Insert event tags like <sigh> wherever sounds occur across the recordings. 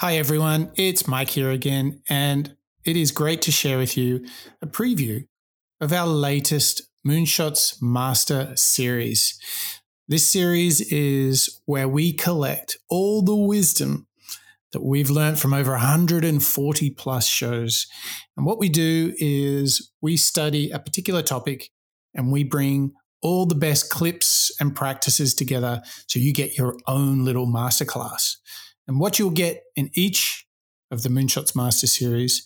Hi, everyone. It's Mike here again, and it is great to share with you a preview of our latest Moonshots Master series. This series is where we collect all the wisdom that we've learned from over 140 plus shows. And what we do is we study a particular topic and we bring all the best clips and practices together so you get your own little masterclass. And what you'll get in each of the Moonshots Master Series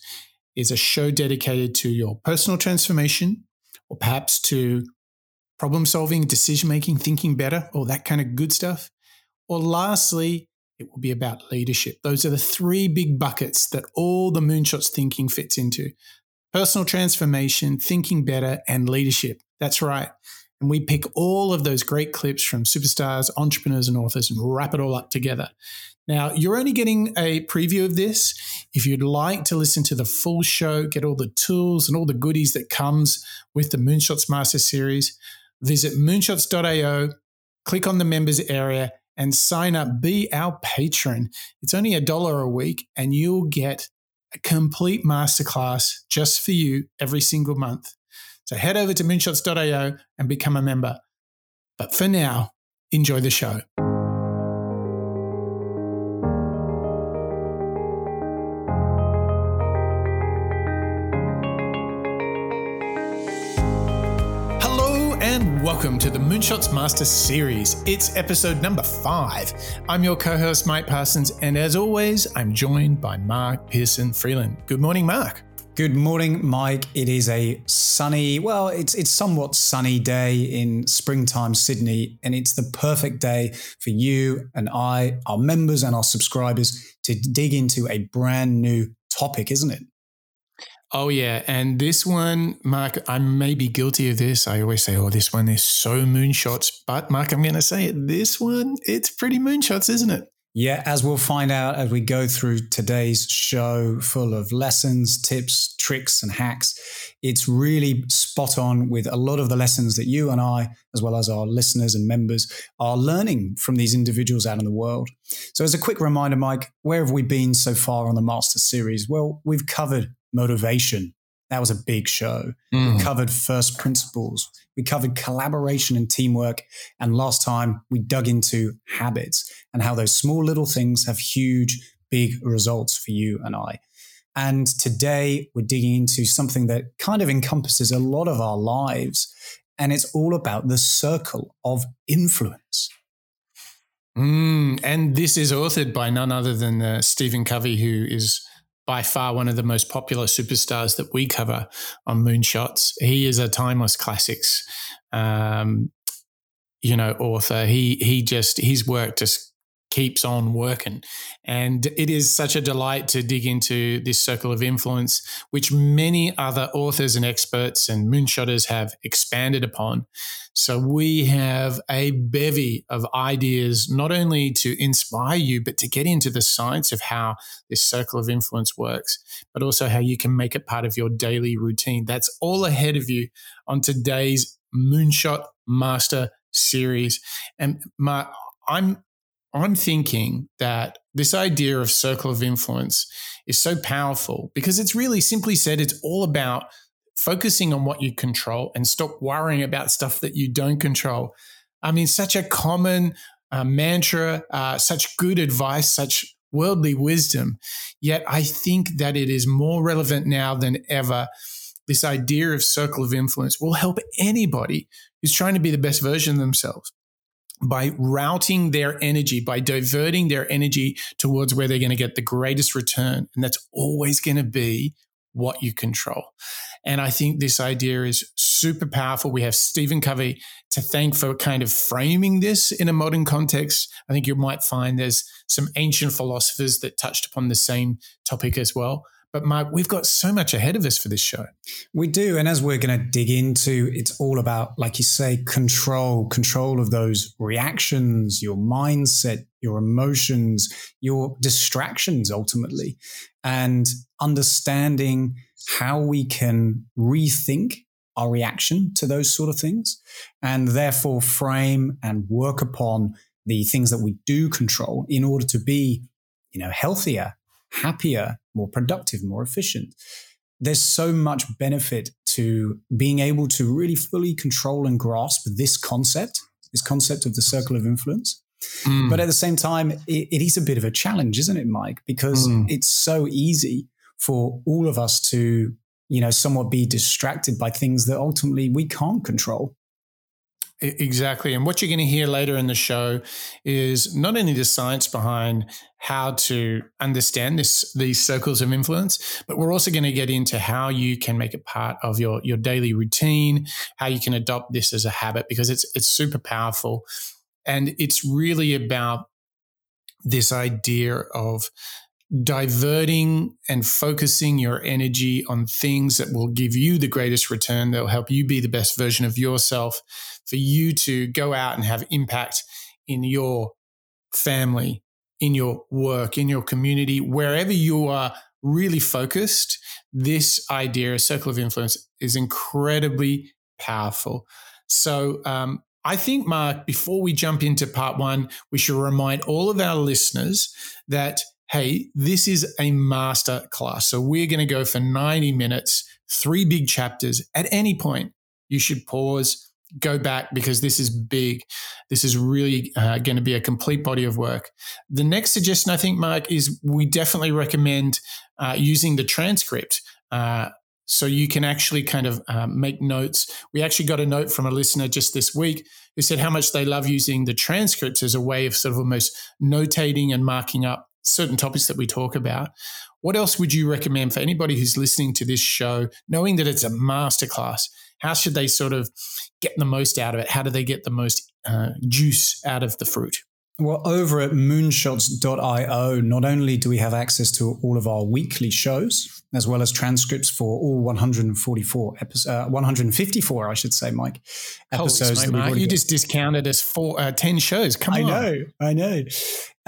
is a show dedicated to your personal transformation, or perhaps to problem solving, decision making, thinking better, all that kind of good stuff. Or lastly, it will be about leadership. Those are the three big buckets that all the Moonshots thinking fits into personal transformation, thinking better, and leadership. That's right. And we pick all of those great clips from superstars, entrepreneurs, and authors and wrap it all up together. Now, you're only getting a preview of this. If you'd like to listen to the full show, get all the tools and all the goodies that comes with the Moonshots Master Series, visit moonshots.io, click on the members area, and sign up. Be our patron. It's only a dollar a week, and you'll get a complete masterclass just for you every single month. So head over to moonshots.io and become a member. But for now, enjoy the show. Welcome to the Moonshots Master Series. It's episode number five. I'm your co host, Mike Parsons, and as always, I'm joined by Mark Pearson Freeland. Good morning, Mark. Good morning, Mike. It is a sunny, well, it's it's somewhat sunny day in springtime Sydney, and it's the perfect day for you and I, our members and our subscribers, to dig into a brand new topic, isn't it? Oh yeah, and this one, Mark, I may be guilty of this. I always say, "Oh, this one is so moonshots," but Mark, I'm going to say it. This one, it's pretty moonshots, isn't it? Yeah, as we'll find out as we go through today's show, full of lessons, tips, tricks, and hacks. It's really spot on with a lot of the lessons that you and I, as well as our listeners and members, are learning from these individuals out in the world. So, as a quick reminder, Mike, where have we been so far on the Master Series? Well, we've covered motivation. That was a big show. Mm. We covered first principles. We covered collaboration and teamwork. And last time we dug into habits and how those small little things have huge, big results for you and I. And today we're digging into something that kind of encompasses a lot of our lives. And it's all about the circle of influence. Mm, and this is authored by none other than uh, Stephen Covey, who is by far one of the most popular superstars that we cover on Moonshots. He is a timeless classics, um, you know, author. He he just his work just keeps on working. And it is such a delight to dig into this circle of influence, which many other authors and experts and moonshotters have expanded upon. So we have a bevy of ideas, not only to inspire you, but to get into the science of how this circle of influence works, but also how you can make it part of your daily routine. That's all ahead of you on today's Moonshot Master series. And my, I'm I'm thinking that this idea of circle of influence is so powerful because it's really simply said, it's all about focusing on what you control and stop worrying about stuff that you don't control. I mean, such a common uh, mantra, uh, such good advice, such worldly wisdom. Yet I think that it is more relevant now than ever. This idea of circle of influence will help anybody who's trying to be the best version of themselves by routing their energy, by diverting their energy towards where they're going to get the greatest return. And that's always going to be what you control. And I think this idea is super powerful. We have Stephen Covey to thank for kind of framing this in a modern context. I think you might find there's some ancient philosophers that touched upon the same topic as well. But Mark, we've got so much ahead of us for this show. We do. And as we're going to dig into, it's all about, like you say, control, control of those reactions, your mindset, your emotions, your distractions ultimately, and understanding how we can rethink our reaction to those sort of things and therefore frame and work upon the things that we do control in order to be, you know, healthier happier, more productive, more efficient. There's so much benefit to being able to really fully control and grasp this concept, this concept of the circle of influence. Mm. But at the same time, it, it is a bit of a challenge, isn't it, Mike? Because mm. it's so easy for all of us to, you know, somewhat be distracted by things that ultimately we can't control. Exactly. And what you're going to hear later in the show is not only the science behind how to understand this these circles of influence, but we're also going to get into how you can make it part of your your daily routine, how you can adopt this as a habit because it's it's super powerful. And it's really about this idea of diverting and focusing your energy on things that will give you the greatest return, that will help you be the best version of yourself, for you to go out and have impact in your family, in your work, in your community, wherever you are really focused. This idea, a circle of influence, is incredibly powerful. So, um, I think, Mark, before we jump into part one, we should remind all of our listeners that hey, this is a master class. So we're going to go for 90 minutes, three big chapters. At any point, you should pause, go back because this is big. This is really uh, going to be a complete body of work. The next suggestion, I think, Mark, is we definitely recommend uh, using the transcript. Uh, so you can actually kind of um, make notes. We actually got a note from a listener just this week who said how much they love using the transcripts as a way of sort of almost notating and marking up certain topics that we talk about. What else would you recommend for anybody who's listening to this show, knowing that it's a masterclass? How should they sort of get the most out of it? How do they get the most uh, juice out of the fruit? Well, over at moonshots.io, not only do we have access to all of our weekly shows, as well as transcripts for all 144 episodes, uh, 154, I should say, Mike, episodes. Holy Mark, you just discounted us for uh, 10 shows. Come I on. I know, I know.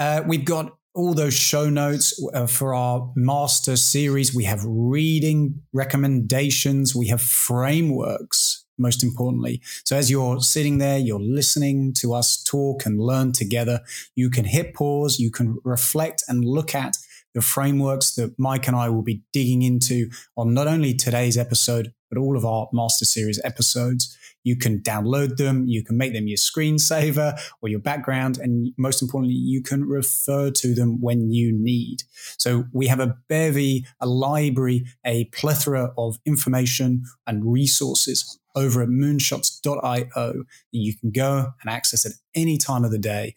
Uh, we've got all those show notes uh, for our master series. We have reading recommendations. We have frameworks, most importantly. So as you're sitting there, you're listening to us talk and learn together, you can hit pause, you can reflect and look at the frameworks that Mike and I will be digging into on not only today's episode, but all of our master series episodes. You can download them, you can make them your screensaver or your background, and most importantly, you can refer to them when you need. So we have a bevy, a library, a plethora of information and resources over at moonshots.io that you can go and access at any time of the day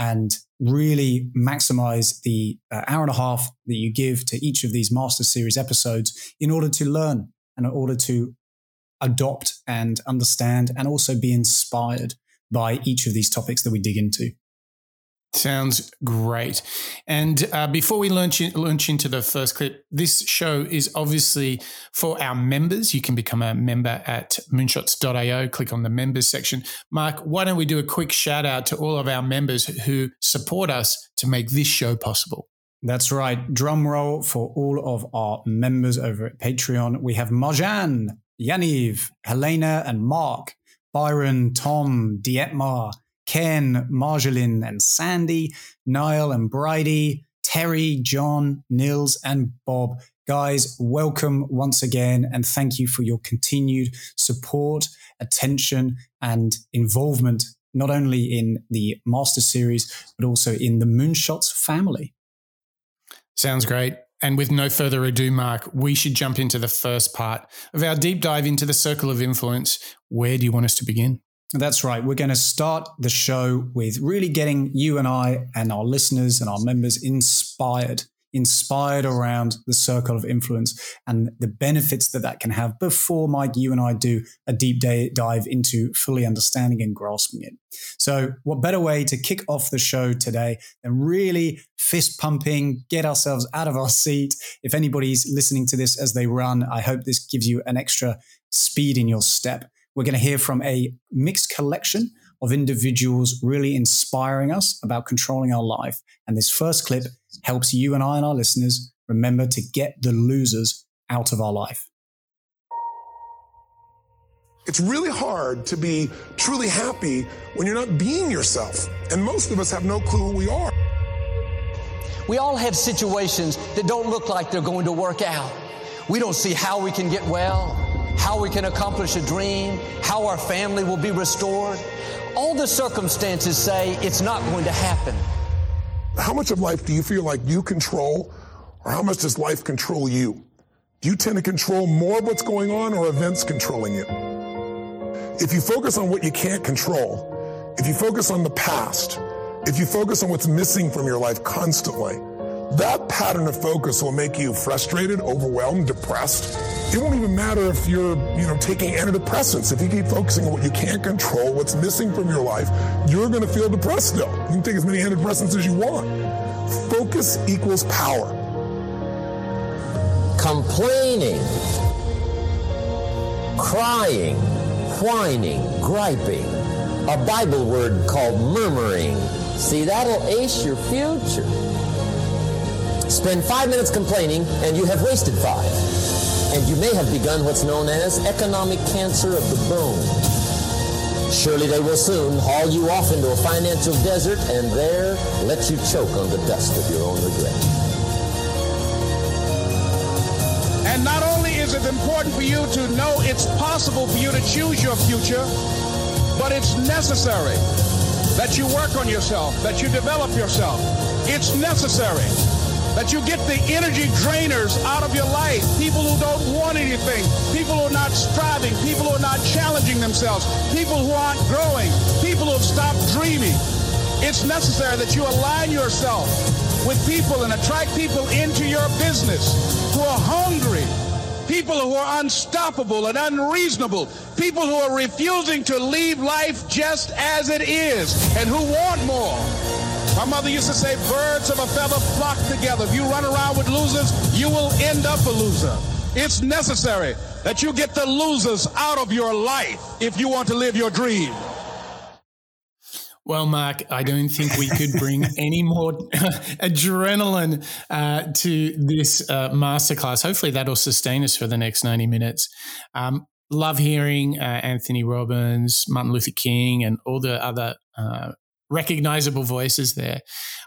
and really maximize the uh, hour and a half that you give to each of these master series episodes in order to learn and in order to adopt and understand and also be inspired by each of these topics that we dig into. Sounds great. And uh, before we launch, in, launch into the first clip, this show is obviously for our members. You can become a member at moonshots.io. Click on the members section. Mark, why don't we do a quick shout out to all of our members who support us to make this show possible? That's right. Drum roll for all of our members over at Patreon. We have Marjan, Yaniv, Helena and Mark, Byron, Tom, Dietmar, Ken, Marjolin and Sandy, Niall and Bridie, Terry, John, Nils and Bob. Guys, welcome once again and thank you for your continued support, attention and involvement not only in the Master Series, but also in the Moonshots family. Sounds great. And with no further ado, Mark, we should jump into the first part of our deep dive into the circle of influence. Where do you want us to begin? That's right. We're going to start the show with really getting you and I and our listeners and our members inspired inspired around the circle of influence and the benefits that that can have before Mike, you and I do a deep dive into fully understanding and grasping it. So what better way to kick off the show today than really fist pumping, get ourselves out of our seat. If anybody's listening to this as they run, I hope this gives you an extra speed in your step. We're going to hear from a mixed collection of individuals really inspiring us about controlling our life. And this first clip helps you and I and our listeners remember to get the losers out of our life. It's really hard to be truly happy when you're not being yourself. And most of us have no clue who we are. We all have situations that don't look like they're going to work out. We don't see how we can get well, how we can accomplish a dream, how our family will be restored. All the circumstances say it's not going to happen. How much of life do you feel like you control, or how much does life control you? Do you tend to control more of what's going on or events controlling you? If you focus on what you can't control, if you focus on the past, if you focus on what's missing from your life constantly, that pattern of focus will make you frustrated, overwhelmed, depressed. It won't even matter if you're, you know, taking antidepressants. If you keep focusing on what you can't control, what's missing from your life, you're going to feel depressed still. You can take as many antidepressants as you want. Focus equals power. Complaining, crying, whining, griping, a Bible word called murmuring. See, that'll ace your future. Spend five minutes complaining and you have wasted five. And you may have begun what's known as economic cancer of the bone. Surely they will soon haul you off into a financial desert and there let you choke on the dust of your own regret. And not only is it important for you to know it's possible for you to choose your future, but it's necessary that you work on yourself, that you develop yourself. It's necessary that you get the energy drainers out of your life. People who don't want anything, people who are not striving, people who are not challenging themselves, people who aren't growing, people who have stopped dreaming. It's necessary that you align yourself with people and attract people into your business who are hungry, people who are unstoppable and unreasonable, people who are refusing to leave life just as it is and who want more. My mother used to say, birds of a feather flock together. If you run around with losers, you will end up a loser. It's necessary that you get the losers out of your life if you want to live your dream. Well, Mark, I don't think we could bring <laughs> any more adrenaline uh, to this uh, masterclass. Hopefully, that'll sustain us for the next 90 minutes. Um, love hearing uh, Anthony Robbins, Martin Luther King, and all the other uh, recognizable voices there.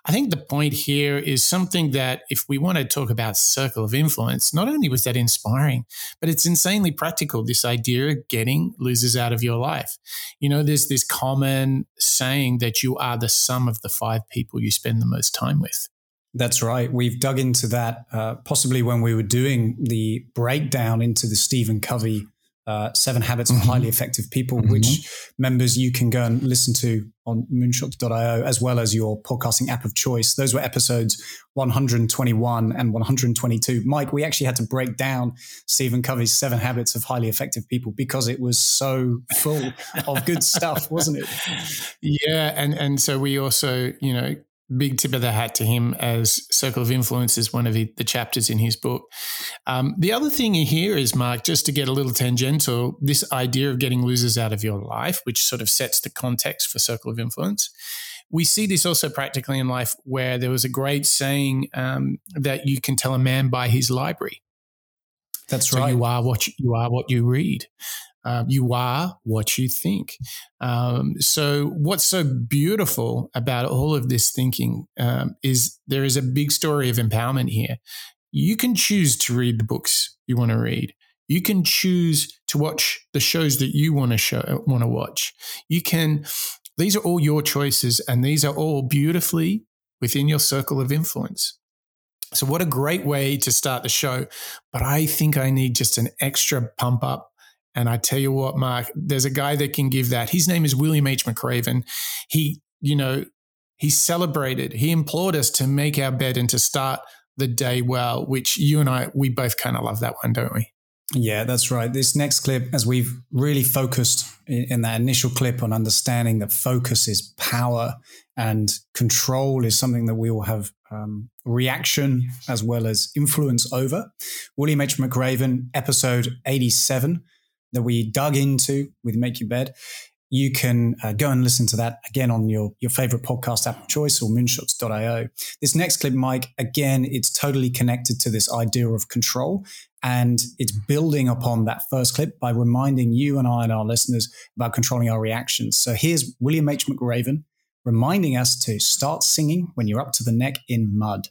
I think the point here is something that if we want to talk about circle of influence, not only was that inspiring, but it's insanely practical. This idea of getting losers out of your life. You know, there's this common saying that you are the sum of the five people you spend the most time with. That's right. We've dug into that uh, possibly when we were doing the breakdown into the Stephen Covey uh, Seven Habits of mm-hmm. Highly Effective People, mm-hmm. which members you can go and listen to on moonshots.io as well as your podcasting app of choice. Those were episodes 121 and 122. Mike, we actually had to break down Stephen Covey's Seven Habits of Highly Effective People because it was so full of good stuff, wasn't it? <laughs> Yeah, and and so we also, you know, big tip of the hat to him as Circle of Influence is one of the, the chapters in his book. Um, the other thing here is, Mark, just to get a little tangential, this idea of getting losers out of your life, which sort of sets the context for Circle of Influence. We see this also practically in life where there was a great saying um, that you can tell a man by his library. That's so right. You are what you, you are what you read. Um, you are what you think. Um, so, what's so beautiful about all of this thinking um, is there is a big story of empowerment here. You can choose to read the books you want to read. You can choose to watch the shows that you want to show want to watch. You can. These are all your choices, and these are all beautifully within your circle of influence. So, what a great way to start the show. But I think I need just an extra pump up and I tell you what, Mark, there's a guy that can give that. His name is William H. McRaven. He, you know, he celebrated, he implored us to make our bed and to start the day well, which you and I, we both kind of love that one, don't we? Yeah, that's right. This next clip, as we've really focused in, in, that initial clip on understanding that focus is power and control is something that we all have um, reaction as well as influence over. William H. McRaven, episode 87 that we dug into with Make Your Bed. You can uh, go and listen to that again on your, your favorite podcast app of choice or moonshots.io. This next clip, Mike, again, it's totally connected to this idea of control. And it's building upon that first clip by reminding you and I and our listeners about controlling our reactions. So here's William H. McRaven reminding us to start singing when you're up to the neck in mud.